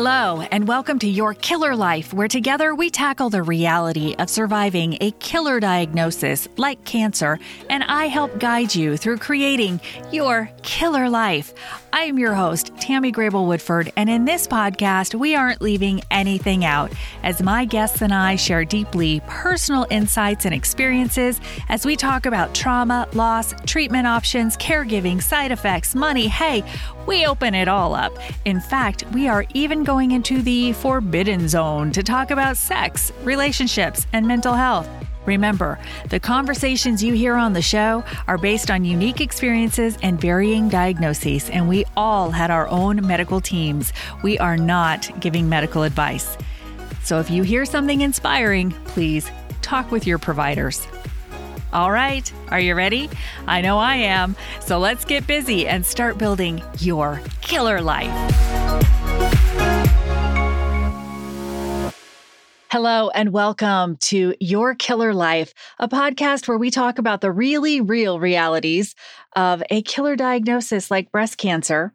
Hello, and welcome to Your Killer Life, where together we tackle the reality of surviving a killer diagnosis like cancer, and I help guide you through creating your killer life. I am your host, Tammy Grable Woodford, and in this podcast, we aren't leaving anything out as my guests and I share deeply personal insights and experiences as we talk about trauma, loss, treatment options, caregiving, side effects, money. Hey, we open it all up. In fact, we are even going into the forbidden zone to talk about sex, relationships, and mental health. Remember, the conversations you hear on the show are based on unique experiences and varying diagnoses, and we all had our own medical teams. We are not giving medical advice. So if you hear something inspiring, please talk with your providers. All right, are you ready? I know I am. So let's get busy and start building your killer life. Hello, and welcome to Your Killer Life, a podcast where we talk about the really real realities of a killer diagnosis like breast cancer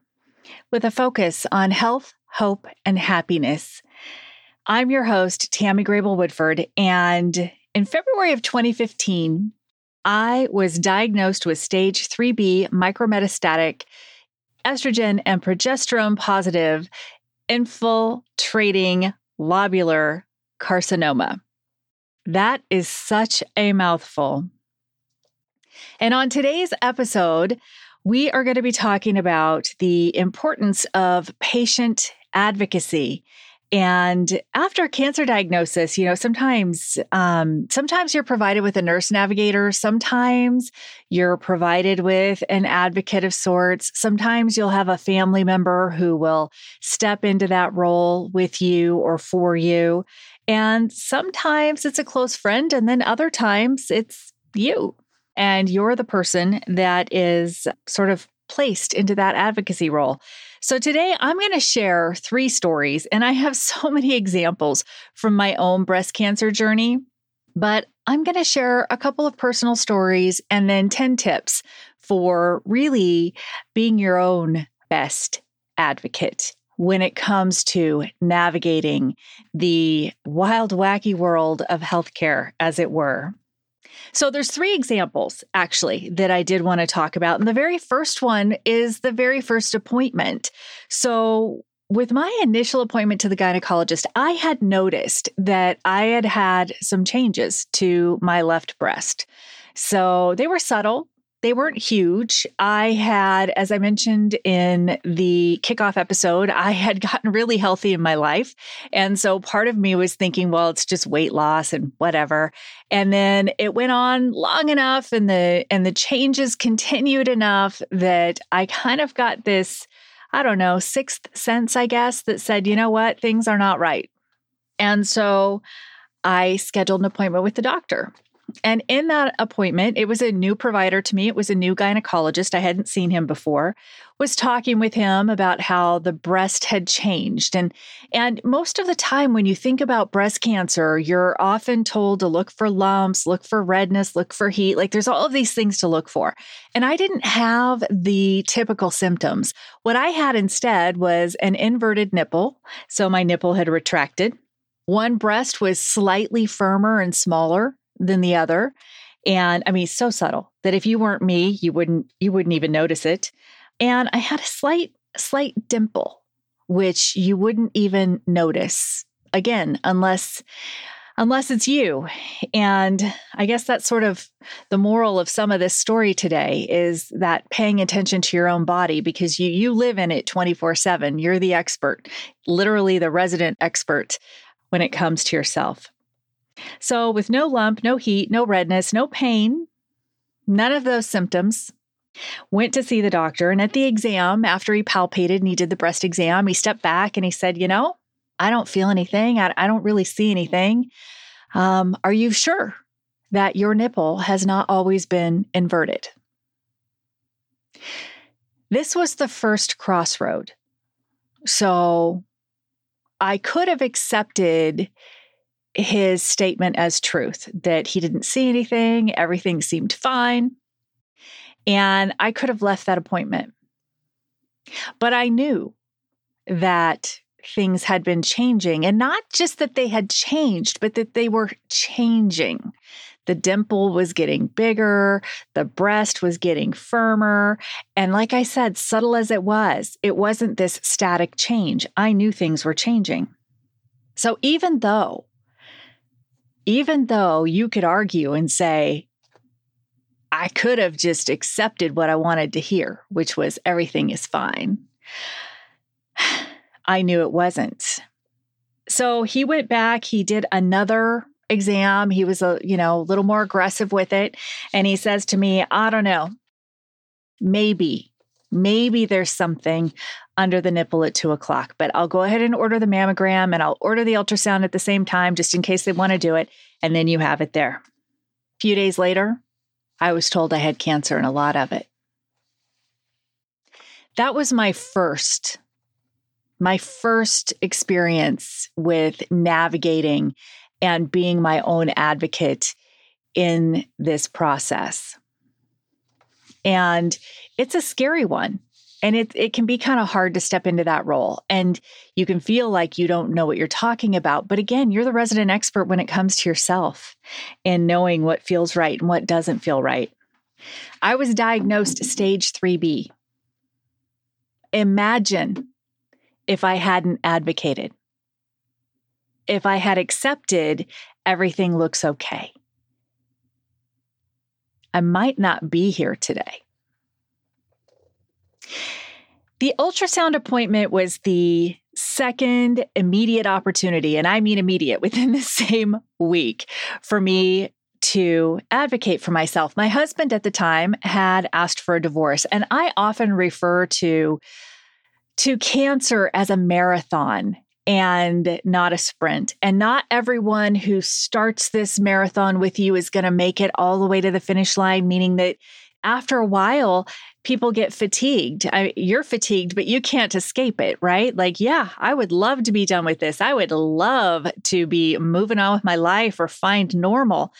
with a focus on health, hope, and happiness. I'm your host, Tammy Grable Woodford, and in February of 2015, I was diagnosed with stage 3B micrometastatic estrogen and progesterone positive infiltrating lobular carcinoma. That is such a mouthful. And on today's episode, we are going to be talking about the importance of patient advocacy and after a cancer diagnosis, you know, sometimes um, sometimes you're provided with a nurse navigator. Sometimes you're provided with an advocate of sorts. Sometimes you'll have a family member who will step into that role with you or for you. And sometimes it's a close friend, and then other times it's you. And you're the person that is sort of placed into that advocacy role. So today I'm going to share three stories, and I have so many examples from my own breast cancer journey. But I'm going to share a couple of personal stories and then 10 tips for really being your own best advocate when it comes to navigating the wild, wacky world of healthcare, as it were. So there's three examples actually that I did want to talk about. And the very first one is the very first appointment. So with my initial appointment to the gynecologist, I had noticed that I had had some changes to my left breast. So they were subtle, they weren't huge. I had, as I mentioned in the kickoff episode, I had gotten really healthy in my life. And so part of me was thinking, well, it's just weight loss and whatever. And then it went on long enough and the and the changes continued enough that I kind of got this, I don't know, sixth sense, I guess, that said, you know what, things are not right. And so I scheduled an appointment with the doctor. And in that appointment, it was a new provider to me. It was a new gynecologist. I hadn't seen him before. Was talking with him about how the breast had changed. And and most of the time when you think about breast cancer, you're often told to look for lumps, look for redness, look for heat. Like there's all of these things to look for. And I didn't have the typical symptoms. What I had instead was an inverted nipple. So my nipple had retracted. One breast was slightly firmer and smaller than the other. And I mean, so subtle that if you weren't me, you wouldn't you wouldn't even notice it. And I had a slight slight dimple, which you wouldn't even notice again unless unless it's you. And I guess that's sort of the moral of some of this story today is that paying attention to your own body because you you live in it 24/7. You're the expert, literally the resident expert when it comes to yourself. So, with no lump, no heat, no redness, no pain, none of those symptoms, went to see the doctor. And at the exam, after he palpated and he did the breast exam, he stepped back and he said, You know, I don't feel anything. I, I don't really see anything. Um, are you sure that your nipple has not always been inverted? This was the first crossroad. So I could have accepted his statement as truth that he didn't see anything, everything seemed fine. And I could have left that appointment. But I knew that things had been changing. And not just that they had changed, but that they were changing. The dimple was getting bigger, the breast was getting firmer. And like I said, subtle as it was, it wasn't this static change. I knew things were changing. So even though, even though you could argue and say, I could have just accepted what I wanted to hear, which was everything is fine. I knew it wasn't. So he went back, he did another exam. He was a, you know, a little more aggressive with it. And he says to me, I don't know, maybe, maybe there's something under the nipple at two o'clock, but I'll go ahead and order the mammogram and I'll order the ultrasound at the same time just in case they want to do it. And then you have it there. A few days later, I was told I had cancer and a lot of it. That was my first my first experience with navigating and being my own advocate in this process. And it's a scary one. And it, it can be kind of hard to step into that role. And you can feel like you don't know what you're talking about. But again, you're the resident expert when it comes to yourself and knowing what feels right and what doesn't feel right. I was diagnosed stage 3B. Imagine if I hadn't advocated, if I had accepted everything looks okay. I might not be here today. The ultrasound appointment was the second immediate opportunity, and I mean immediate within the same week, for me to advocate for myself. My husband at the time had asked for a divorce, and I often refer to to cancer as a marathon and not a sprint. And not everyone who starts this marathon with you is going to make it all the way to the finish line, meaning that after a while, people get fatigued. I, you're fatigued, but you can't escape it, right? Like, yeah, I would love to be done with this. I would love to be moving on with my life or find normal.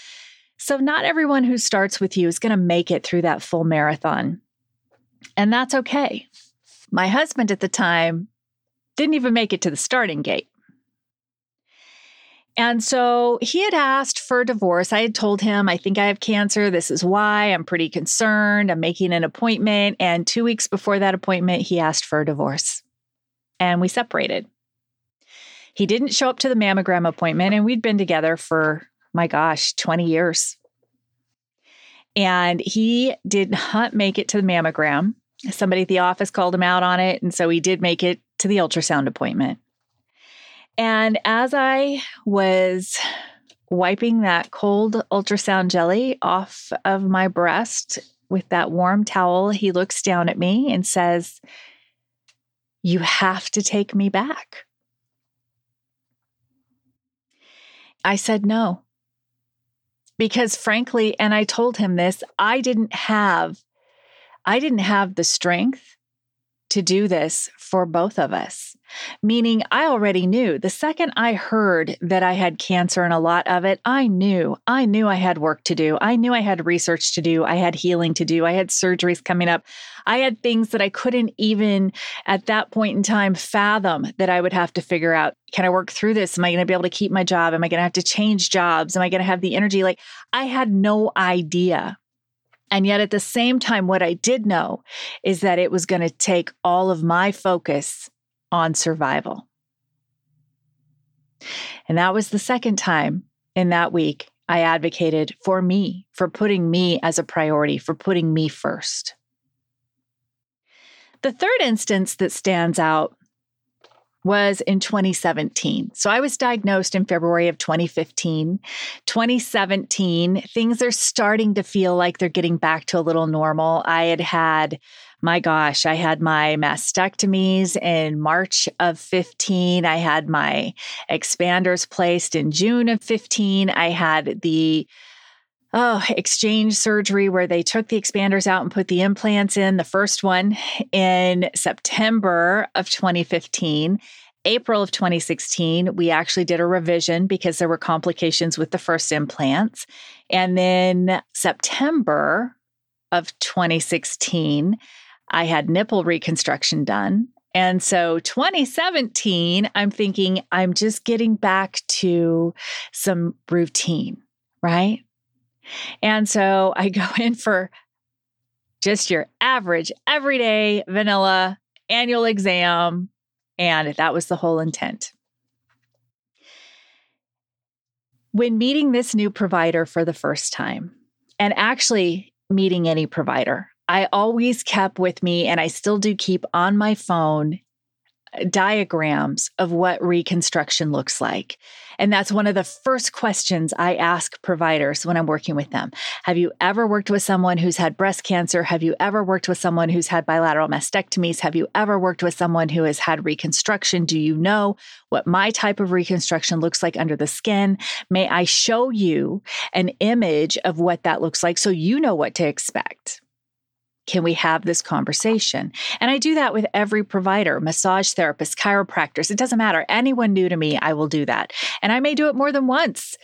So, not everyone who starts with you is going to make it through that full marathon. And that's okay. My husband at the time didn't even make it to the starting gate. And so he had asked for a divorce. I had told him, I think I have cancer. This is why I'm pretty concerned. I'm making an appointment. And two weeks before that appointment, he asked for a divorce. And we separated. He didn't show up to the mammogram appointment, and we'd been together for, my gosh, 20 years. And he did not make it to the mammogram. Somebody at the office called him out on it. And so he did make it to the ultrasound appointment. And as I was wiping that cold ultrasound jelly off of my breast with that warm towel, he looks down at me and says, You have to take me back. I said no. Because frankly, and I told him this, I didn't have I didn't have the strength to do this for both of us. Meaning, I already knew the second I heard that I had cancer and a lot of it, I knew, I knew I had work to do. I knew I had research to do. I had healing to do. I had surgeries coming up. I had things that I couldn't even at that point in time fathom that I would have to figure out. Can I work through this? Am I going to be able to keep my job? Am I going to have to change jobs? Am I going to have the energy? Like, I had no idea and yet, at the same time, what I did know is that it was going to take all of my focus on survival. And that was the second time in that week I advocated for me, for putting me as a priority, for putting me first. The third instance that stands out was in 2017. So I was diagnosed in February of 2015. 2017, things are starting to feel like they're getting back to a little normal. I had had my gosh, I had my mastectomies in March of 15. I had my expanders placed in June of 15. I had the oh, exchange surgery where they took the expanders out and put the implants in, the first one in September of 2015. April of 2016, we actually did a revision because there were complications with the first implants. And then September of 2016, I had nipple reconstruction done. And so 2017, I'm thinking I'm just getting back to some routine, right? And so I go in for just your average, everyday vanilla annual exam. And that was the whole intent. When meeting this new provider for the first time, and actually meeting any provider, I always kept with me, and I still do keep on my phone uh, diagrams of what reconstruction looks like. And that's one of the first questions I ask providers when I'm working with them. Have you ever worked with someone who's had breast cancer? Have you ever worked with someone who's had bilateral mastectomies? Have you ever worked with someone who has had reconstruction? Do you know what my type of reconstruction looks like under the skin? May I show you an image of what that looks like so you know what to expect? Can we have this conversation? And I do that with every provider, massage therapist, chiropractors. It doesn't matter. Anyone new to me, I will do that. And I may do it more than once.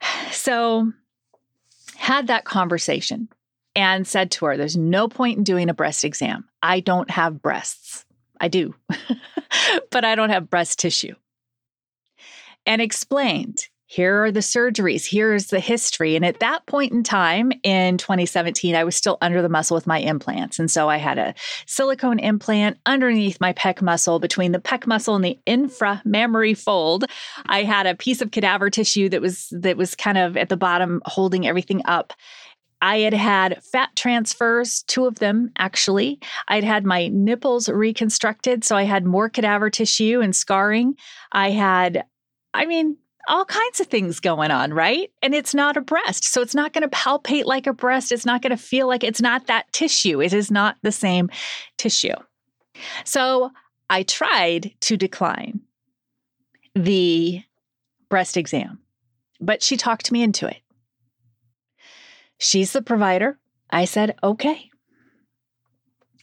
So, had that conversation and said to her, There's no point in doing a breast exam. I don't have breasts. I do, but I don't have breast tissue. And explained here are the surgeries, here's the history. And at that point in time in 2017, I was still under the muscle with my implants. And so I had a silicone implant underneath my pec muscle, between the pec muscle and the inframammary fold. I had a piece of cadaver tissue that was that was kind of at the bottom holding everything up. I had had fat transfers, two of them actually. I'd had my nipples reconstructed, so I had more cadaver tissue and scarring. I had, I mean, all kinds of things going on, right? And it's not a breast. So it's not going to palpate like a breast. It's not going to feel like it's not that tissue. It is not the same tissue. So I tried to decline the breast exam, but she talked me into it. She's the provider. I said, okay.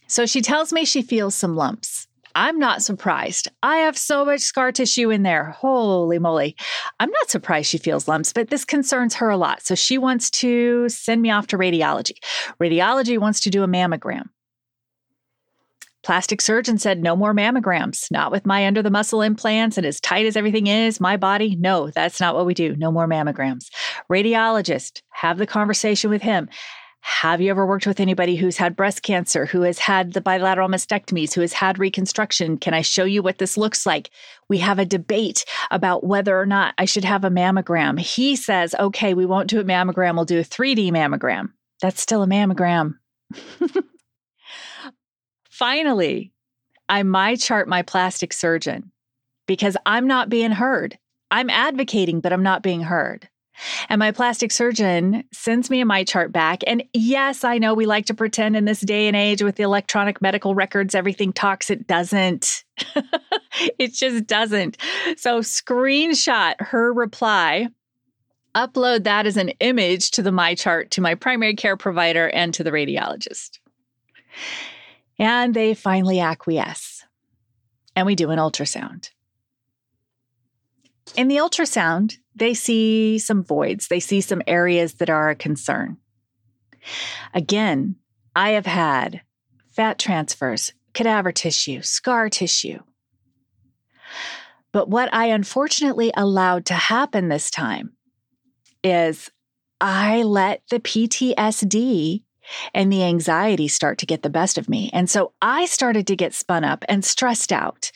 So she tells me she feels some lumps. I'm not surprised. I have so much scar tissue in there. Holy moly. I'm not surprised she feels lumps, but this concerns her a lot. So she wants to send me off to radiology. Radiology wants to do a mammogram. Plastic surgeon said no more mammograms, not with my under the muscle implants and as tight as everything is, my body. No, that's not what we do. No more mammograms. Radiologist, have the conversation with him. Have you ever worked with anybody who's had breast cancer, who has had the bilateral mastectomies, who has had reconstruction? Can I show you what this looks like? We have a debate about whether or not I should have a mammogram. He says, okay, we won't do a mammogram, we'll do a 3D mammogram. That's still a mammogram. Finally, I MyChart my plastic surgeon because I'm not being heard. I'm advocating, but I'm not being heard. And my plastic surgeon sends me a MyChart back. And yes, I know we like to pretend in this day and age with the electronic medical records, everything talks. It doesn't. it just doesn't. So, screenshot her reply, upload that as an image to the MyChart to my primary care provider and to the radiologist. And they finally acquiesce. And we do an ultrasound. In the ultrasound, they see some voids, they see some areas that are a concern. Again, I have had fat transfers, cadaver tissue, scar tissue. But what I unfortunately allowed to happen this time is I let the PTSD and the anxiety start to get the best of me. And so I started to get spun up and stressed out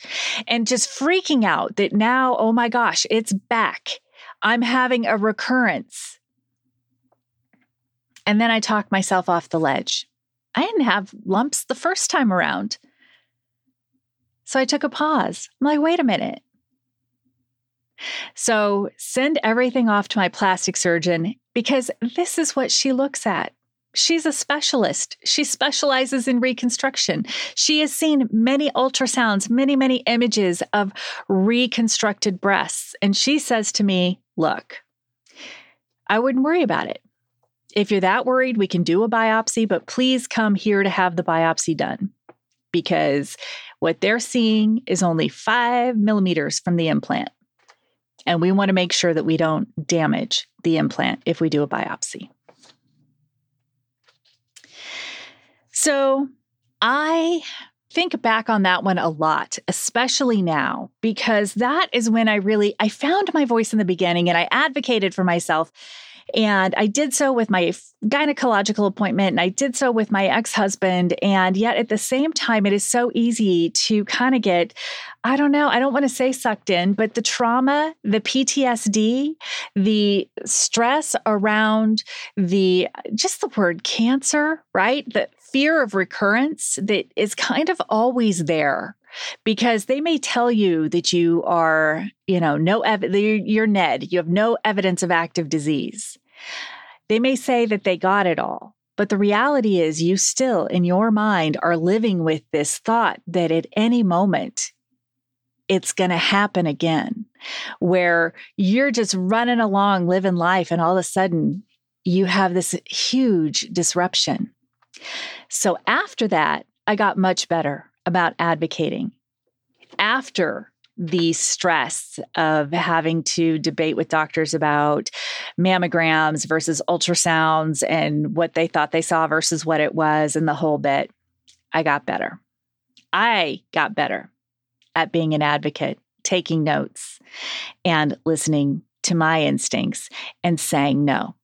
and just freaking out that now, oh my gosh, it's back. I'm having a recurrence. And then I talk myself off the ledge. I didn't have lumps the first time around. So I took a pause. I'm like, wait a minute. So send everything off to my plastic surgeon because this is what she looks at. She's a specialist. She specializes in reconstruction. She has seen many ultrasounds, many, many images of reconstructed breasts. And she says to me, Look, I wouldn't worry about it. If you're that worried, we can do a biopsy, but please come here to have the biopsy done because what they're seeing is only five millimeters from the implant. And we want to make sure that we don't damage the implant if we do a biopsy. So I think back on that one a lot, especially now, because that is when I really I found my voice in the beginning and I advocated for myself and I did so with my gynecological appointment and I did so with my ex husband. And yet at the same time, it is so easy to kind of get, I don't know, I don't want to say sucked in, but the trauma, the PTSD, the stress around the just the word cancer, right? The fear of recurrence that is kind of always there because they may tell you that you are, you know, no ev- you're Ned, you have no evidence of active disease. They may say that they got it all, but the reality is you still in your mind are living with this thought that at any moment it's going to happen again, where you're just running along living life and all of a sudden you have this huge disruption. So after that, I got much better about advocating. After the stress of having to debate with doctors about mammograms versus ultrasounds and what they thought they saw versus what it was and the whole bit, I got better. I got better at being an advocate, taking notes and listening to my instincts and saying no.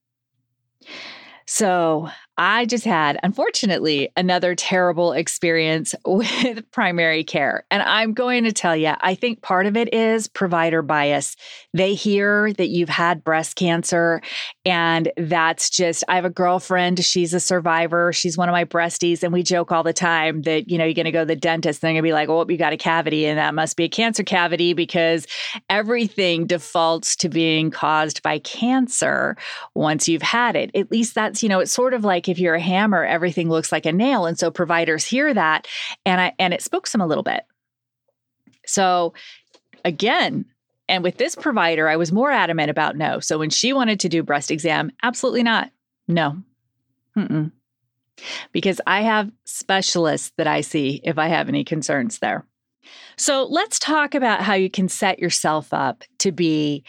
So I just had, unfortunately, another terrible experience with primary care. And I'm going to tell you, I think part of it is provider bias. They hear that you've had breast cancer, and that's just, I have a girlfriend, she's a survivor, she's one of my breasties, and we joke all the time that, you know, you're going to go to the dentist, and they're going to be like, oh, you got a cavity, and that must be a cancer cavity because everything defaults to being caused by cancer once you've had it. At least that's, you know, it's sort of like, if you're a hammer, everything looks like a nail. And so providers hear that and I and it spooks them a little bit. So again, and with this provider, I was more adamant about no. So when she wanted to do breast exam, absolutely not. No. Mm-mm. Because I have specialists that I see if I have any concerns there. So let's talk about how you can set yourself up to be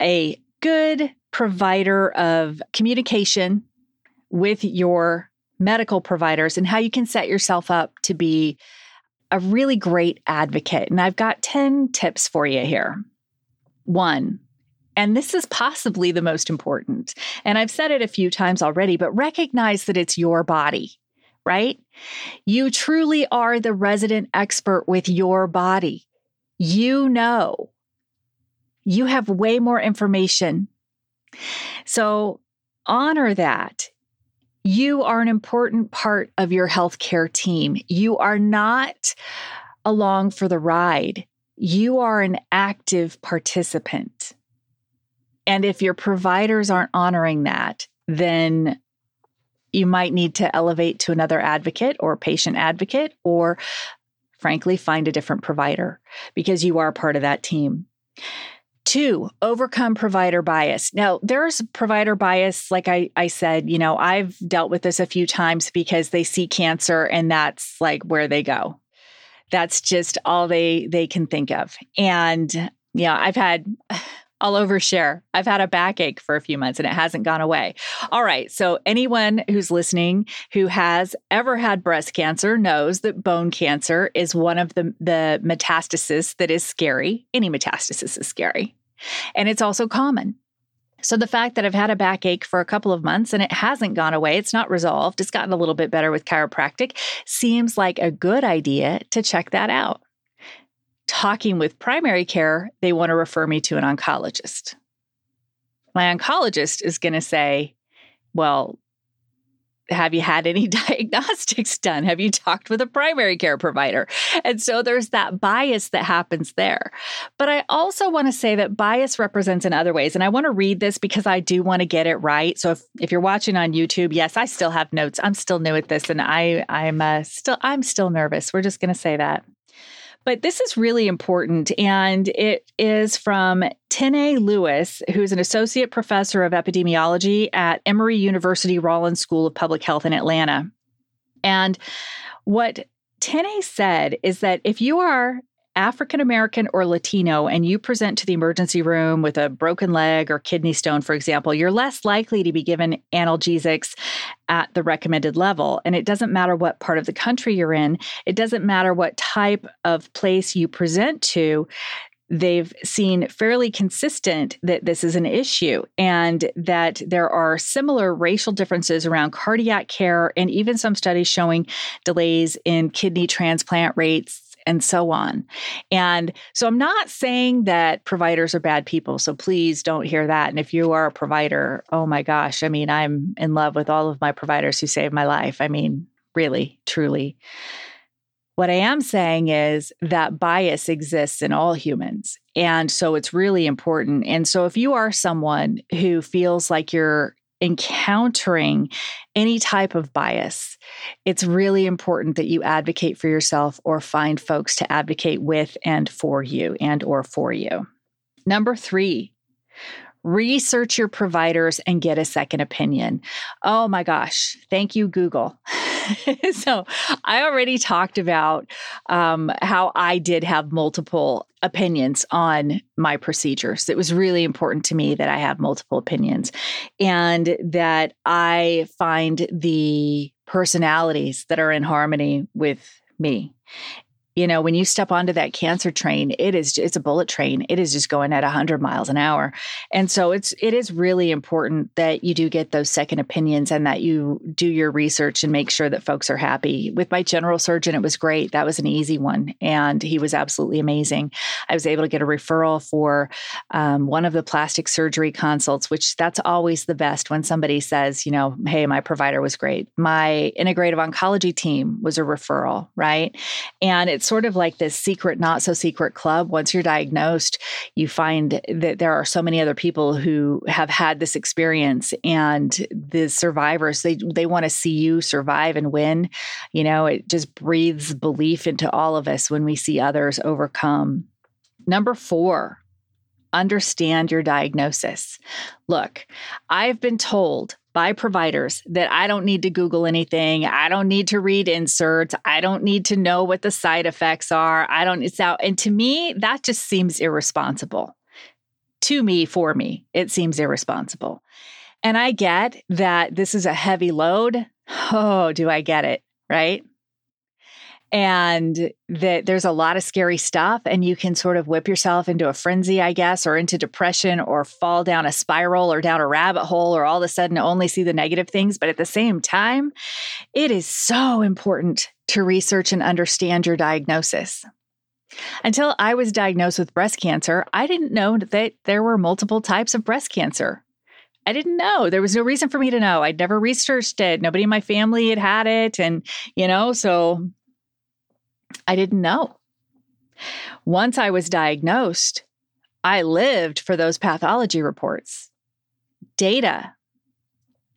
a good provider of communication with your medical providers and how you can set yourself up to be a really great advocate. And I've got 10 tips for you here. One, and this is possibly the most important, and I've said it a few times already, but recognize that it's your body, right? You truly are the resident expert with your body. You know, you have way more information. So honor that you are an important part of your healthcare team. You are not along for the ride. You are an active participant. And if your providers aren't honoring that, then you might need to elevate to another advocate or patient advocate, or frankly, find a different provider because you are part of that team. Two, overcome provider bias. Now, there's provider bias, like I, I said, you know, I've dealt with this a few times because they see cancer and that's like where they go. That's just all they they can think of. And yeah, I've had I'll overshare. I've had a backache for a few months and it hasn't gone away. All right. So, anyone who's listening who has ever had breast cancer knows that bone cancer is one of the, the metastasis that is scary. Any metastasis is scary. And it's also common. So, the fact that I've had a backache for a couple of months and it hasn't gone away, it's not resolved, it's gotten a little bit better with chiropractic, seems like a good idea to check that out talking with primary care, they want to refer me to an oncologist. My oncologist is going to say, Well, have you had any diagnostics done? Have you talked with a primary care provider? And so there's that bias that happens there. But I also want to say that bias represents in other ways. And I want to read this because I do want to get it right. So if, if you're watching on YouTube, yes, I still have notes. I'm still new at this and I I'm uh, still I'm still nervous. We're just going to say that. But this is really important, and it is from Tene Lewis, who's an associate professor of epidemiology at Emory University Rollins School of Public Health in Atlanta. And what Tene said is that if you are African American or Latino and you present to the emergency room with a broken leg or kidney stone, for example, you're less likely to be given analgesics at the recommended level. And it doesn't matter what part of the country you're in, it doesn't matter what type of place you present to. They've seen fairly consistent that this is an issue and that there are similar racial differences around cardiac care and even some studies showing delays in kidney transplant rates and so on. And so I'm not saying that providers are bad people. So please don't hear that. And if you are a provider, oh my gosh, I mean, I'm in love with all of my providers who saved my life. I mean, really, truly. What I am saying is that bias exists in all humans. And so it's really important. And so if you are someone who feels like you're encountering any type of bias, it's really important that you advocate for yourself or find folks to advocate with and for you and or for you. Number 3, research your providers and get a second opinion. Oh my gosh, thank you Google. so I already talked about um, how I did have multiple opinions on my procedures. It was really important to me that I have multiple opinions and that I find the personalities that are in harmony with me you know when you step onto that cancer train it is it's a bullet train. It is just going at 100 miles an hour. And so it's it is really important that you do get those second opinions and that you do your research and make sure that folks are happy. With my general surgeon it was great. That was an easy one and he was absolutely amazing. I was able to get a referral for um, one of the plastic surgery consults which that's always the best when somebody says you know hey my provider was great. My integrative oncology team was a referral right? And it's sort of like this secret, not so secret club. Once you're diagnosed, you find that there are so many other people who have had this experience and the survivors, they, they want to see you survive and win. You know, it just breathes belief into all of us when we see others overcome. Number four, understand your diagnosis. Look, I've been told by providers that I don't need to Google anything. I don't need to read inserts. I don't need to know what the side effects are. I don't, it's out. And to me, that just seems irresponsible. To me, for me, it seems irresponsible. And I get that this is a heavy load. Oh, do I get it? Right and that there's a lot of scary stuff and you can sort of whip yourself into a frenzy i guess or into depression or fall down a spiral or down a rabbit hole or all of a sudden only see the negative things but at the same time it is so important to research and understand your diagnosis until i was diagnosed with breast cancer i didn't know that there were multiple types of breast cancer I didn't know. There was no reason for me to know. I'd never researched it. Nobody in my family had had it. And, you know, so I didn't know. Once I was diagnosed, I lived for those pathology reports, data,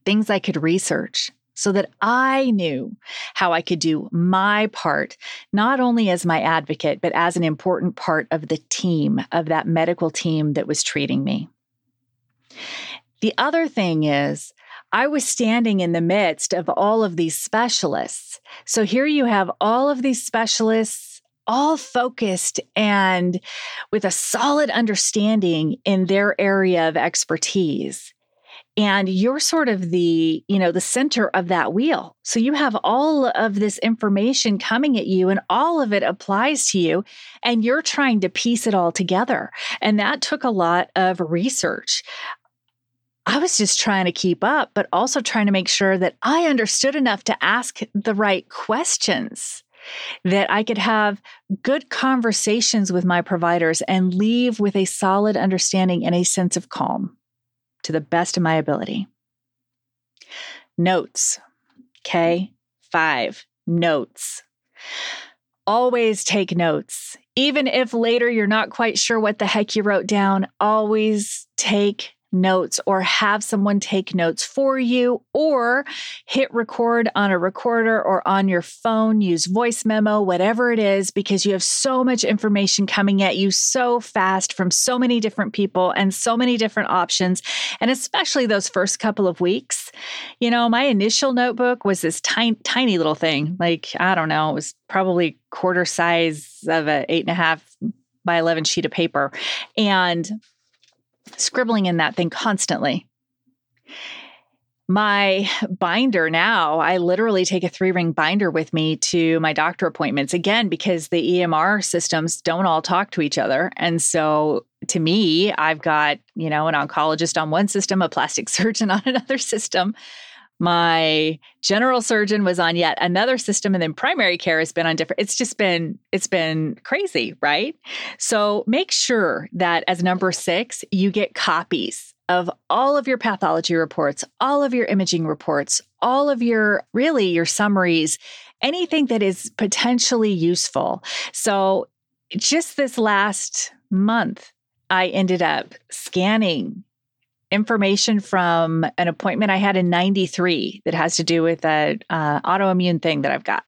things I could research so that I knew how I could do my part, not only as my advocate, but as an important part of the team, of that medical team that was treating me. The other thing is, I was standing in the midst of all of these specialists. So here you have all of these specialists all focused and with a solid understanding in their area of expertise. And you're sort of the you know the center of that wheel. So you have all of this information coming at you and all of it applies to you and you're trying to piece it all together. And that took a lot of research I was just trying to keep up, but also trying to make sure that I understood enough to ask the right questions, that I could have good conversations with my providers and leave with a solid understanding and a sense of calm to the best of my ability. Notes. Okay. Five notes. Always take notes. Even if later you're not quite sure what the heck you wrote down, always take notes or have someone take notes for you or hit record on a recorder or on your phone, use voice memo, whatever it is, because you have so much information coming at you so fast from so many different people and so many different options. And especially those first couple of weeks. You know, my initial notebook was this tiny, tiny little thing. Like, I don't know, it was probably quarter size of a eight and a half by 11 sheet of paper. And scribbling in that thing constantly. My binder now, I literally take a three ring binder with me to my doctor appointments again because the EMR systems don't all talk to each other. And so to me, I've got, you know, an oncologist on one system, a plastic surgeon on another system. My general surgeon was on yet another system and then primary care has been on different it's just been it's been crazy, right? So make sure that as number 6, you get copies of all of your pathology reports, all of your imaging reports, all of your really your summaries, anything that is potentially useful. So just this last month, I ended up scanning information from an appointment I had in 93 that has to do with an uh, autoimmune thing that I've got,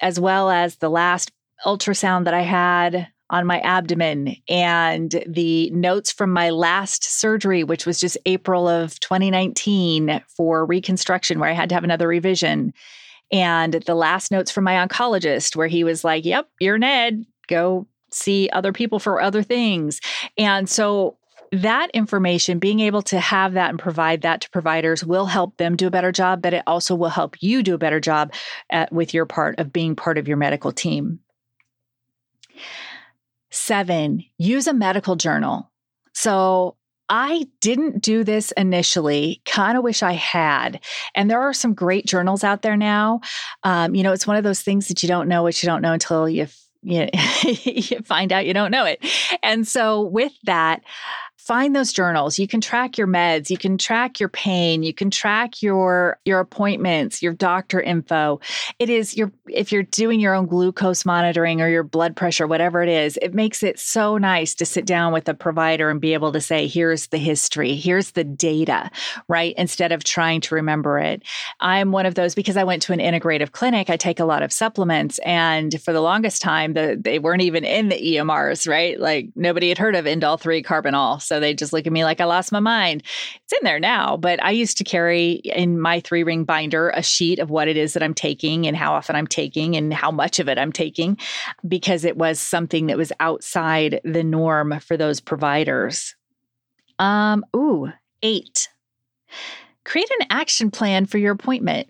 as well as the last ultrasound that I had on my abdomen and the notes from my last surgery, which was just April of 2019 for reconstruction, where I had to have another revision. And the last notes from my oncologist, where he was like, Yep, you're Ned, go see other people for other things. And so that information, being able to have that and provide that to providers will help them do a better job, but it also will help you do a better job at, with your part of being part of your medical team. Seven, use a medical journal. So I didn't do this initially. Kind of wish I had. And there are some great journals out there now. Um, you know, it's one of those things that you don't know what you don't know until you you, you find out you don't know it. And so with that, find those journals. You can track your meds you can track your pain you can track your your appointments your doctor info. It is your if you're doing your own glucose monitoring or your blood pressure whatever it is it makes it so nice to sit down with a provider and be able to say here's the history. Here's the data right instead of trying to remember it. I'm one of those because i went to an integrative clinic i take a lot of supplements and for the longest time the, they weren't even in the emrs right? Like nobody had heard of indole 3 carbinol so so they just look at me like I lost my mind. It's in there now, but I used to carry in my three ring binder a sheet of what it is that I'm taking and how often I'm taking and how much of it I'm taking because it was something that was outside the norm for those providers. Um, ooh, eight. Create an action plan for your appointment.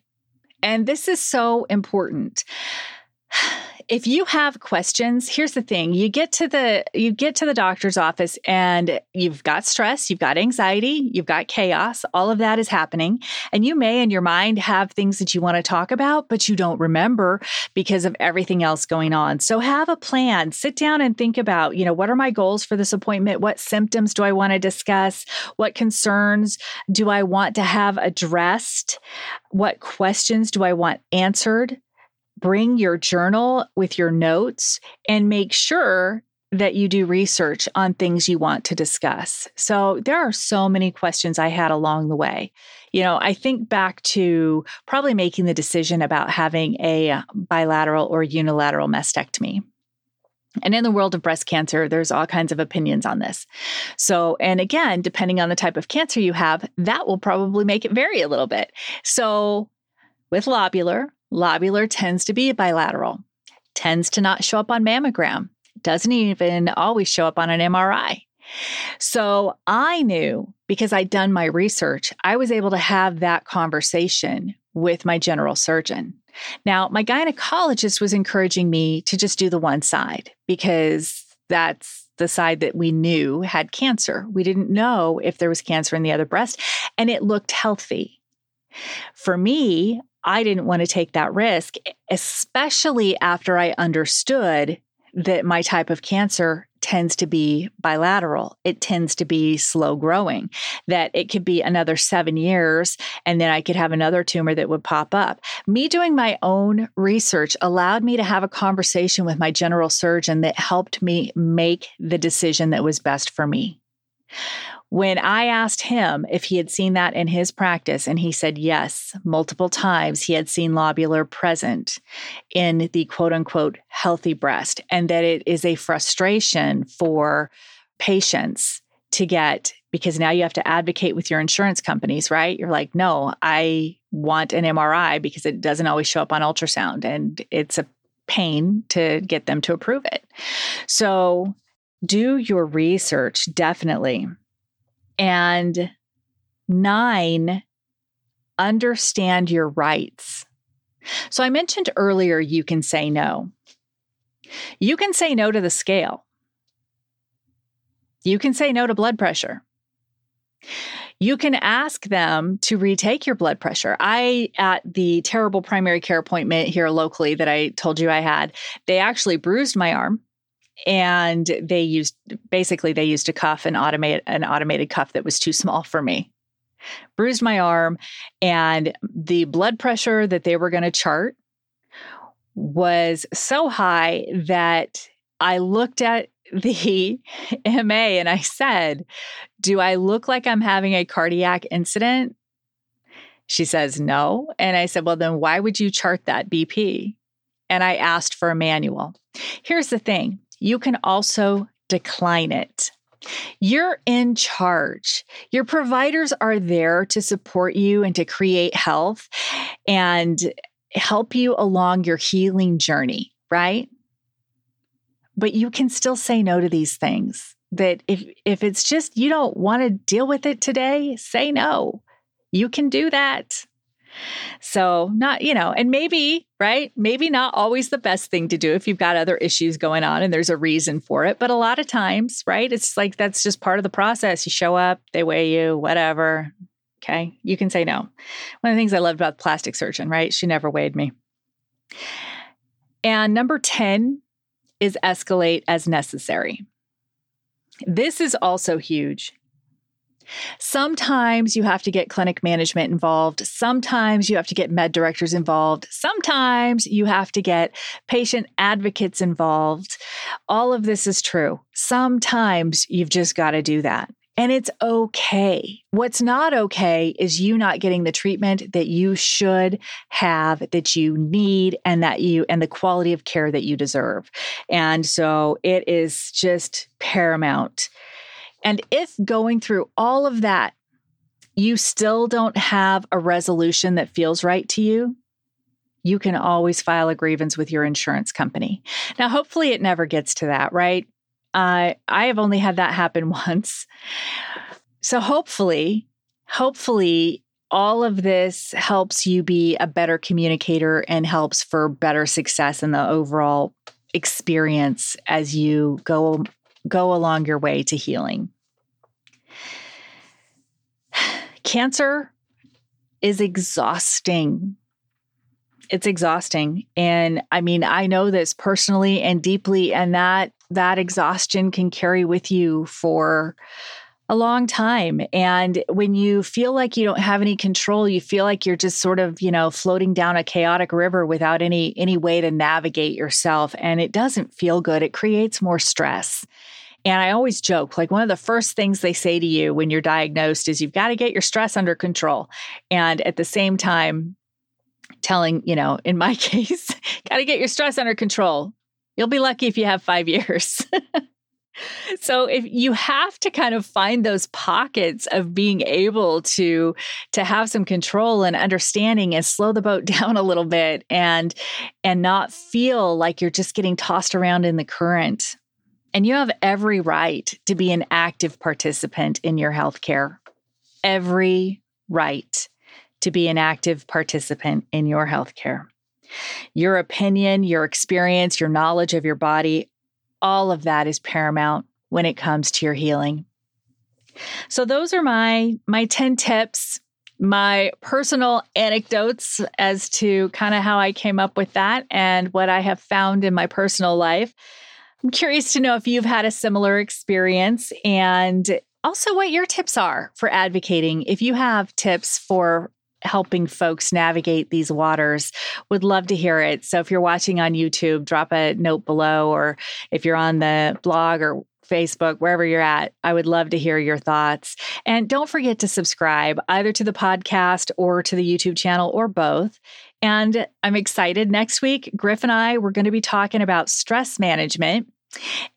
And this is so important if you have questions, here's the thing. You get to the you get to the doctor's office and you've got stress, you've got anxiety, you've got chaos, all of that is happening. And you may in your mind have things that you want to talk about, but you don't remember because of everything else going on. So have a plan. Sit down and think about, you know, what are my goals for this appointment? What symptoms do I want to discuss? What concerns do I want to have addressed? What questions do I want answered? Bring your journal with your notes and make sure that you do research on things you want to discuss. So there are so many questions I had along the way. You know, I think back to probably making the decision about having a bilateral or unilateral mastectomy. And in the world of breast cancer, there's all kinds of opinions on this. So, and again, depending on the type of cancer you have, that will probably make it vary a little bit. So, with lobular, Lobular tends to be bilateral, tends to not show up on mammogram, doesn't even always show up on an MRI. So I knew because I'd done my research, I was able to have that conversation with my general surgeon. Now, my gynecologist was encouraging me to just do the one side because that's the side that we knew had cancer. We didn't know if there was cancer in the other breast, and it looked healthy. For me, I didn't want to take that risk, especially after I understood that my type of cancer tends to be bilateral. It tends to be slow growing, that it could be another seven years and then I could have another tumor that would pop up. Me doing my own research allowed me to have a conversation with my general surgeon that helped me make the decision that was best for me. When I asked him if he had seen that in his practice, and he said yes, multiple times he had seen lobular present in the quote unquote healthy breast, and that it is a frustration for patients to get because now you have to advocate with your insurance companies, right? You're like, no, I want an MRI because it doesn't always show up on ultrasound and it's a pain to get them to approve it. So do your research, definitely. And nine, understand your rights. So I mentioned earlier, you can say no. You can say no to the scale. You can say no to blood pressure. You can ask them to retake your blood pressure. I, at the terrible primary care appointment here locally that I told you I had, they actually bruised my arm and they used basically they used a cuff and automate an automated cuff that was too small for me bruised my arm and the blood pressure that they were going to chart was so high that I looked at the MA and I said, Do I look like I'm having a cardiac incident? She says, No. And I said, Well, then why would you chart that BP? And I asked for a manual. Here's the thing you can also decline it. You're in charge. Your providers are there to support you and to create health and help you along your healing journey, right? but you can still say no to these things. That if if it's just you don't want to deal with it today, say no. You can do that. So, not, you know, and maybe, right? Maybe not always the best thing to do if you've got other issues going on and there's a reason for it. But a lot of times, right? It's like that's just part of the process. You show up, they weigh you, whatever. Okay. You can say no. One of the things I loved about the plastic surgeon, right? She never weighed me. And number 10 is escalate as necessary. This is also huge. Sometimes you have to get clinic management involved. Sometimes you have to get med directors involved. Sometimes you have to get patient advocates involved. All of this is true. Sometimes you've just got to do that. And it's okay. What's not okay is you not getting the treatment that you should have, that you need, and that you, and the quality of care that you deserve. And so it is just paramount. And if going through all of that, you still don't have a resolution that feels right to you, you can always file a grievance with your insurance company. Now, hopefully, it never gets to that, right? Uh, I have only had that happen once. So hopefully, hopefully, all of this helps you be a better communicator and helps for better success in the overall experience as you go go along your way to healing. Cancer is exhausting. It's exhausting. And i mean i know this personally and deeply and that that exhaustion can carry with you for a long time. And when you feel like you don't have any control you feel like you're just sort of you know floating down a chaotic river without any any way to navigate yourself and it doesn't feel good. It creates more stress and I always joke like one of the first things they say to you when you're diagnosed is you've got to get your stress under control. And at the same time, telling, you know, in my case, got to get your stress under control. You'll be lucky if you have five years. so if you have to kind of find those pockets of being able to to have some control and understanding and slow the boat down a little bit and and not feel like you're just getting tossed around in the current and you have every right to be an active participant in your healthcare every right to be an active participant in your healthcare. Your opinion, your experience, your knowledge of your body, all of that is paramount when it comes to your healing. So those are my my 10 tips, my personal anecdotes as to kind of how I came up with that and what I have found in my personal life. I'm curious to know if you've had a similar experience and also what your tips are for advocating. If you have tips for helping folks navigate these waters. Would love to hear it. So if you're watching on YouTube, drop a note below, or if you're on the blog or Facebook, wherever you're at. I would love to hear your thoughts. And don't forget to subscribe either to the podcast or to the YouTube channel or both. And I'm excited. Next week, Griff and I, we're going to be talking about stress management.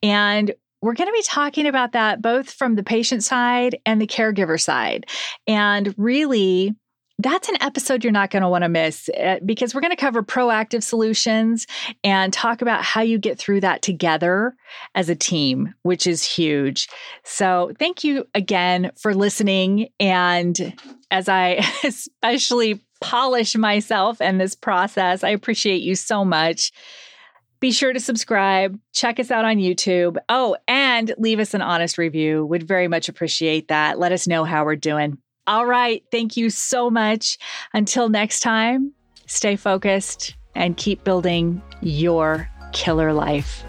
And we're going to be talking about that both from the patient side and the caregiver side. And really, that's an episode you're not going to want to miss eh, because we're going to cover proactive solutions and talk about how you get through that together as a team, which is huge. So, thank you again for listening. And as I especially polish myself and this process, I appreciate you so much. Be sure to subscribe, check us out on YouTube. Oh, and leave us an honest review. Would very much appreciate that. Let us know how we're doing. All right. Thank you so much. Until next time, stay focused and keep building your killer life.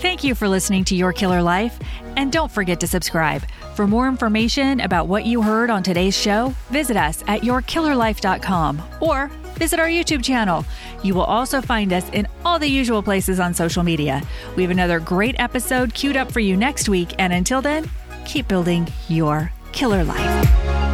Thank you for listening to Your Killer Life. And don't forget to subscribe. For more information about what you heard on today's show, visit us at yourkillerlife.com or visit our YouTube channel. You will also find us in all the usual places on social media. We have another great episode queued up for you next week. And until then, keep building your killer life.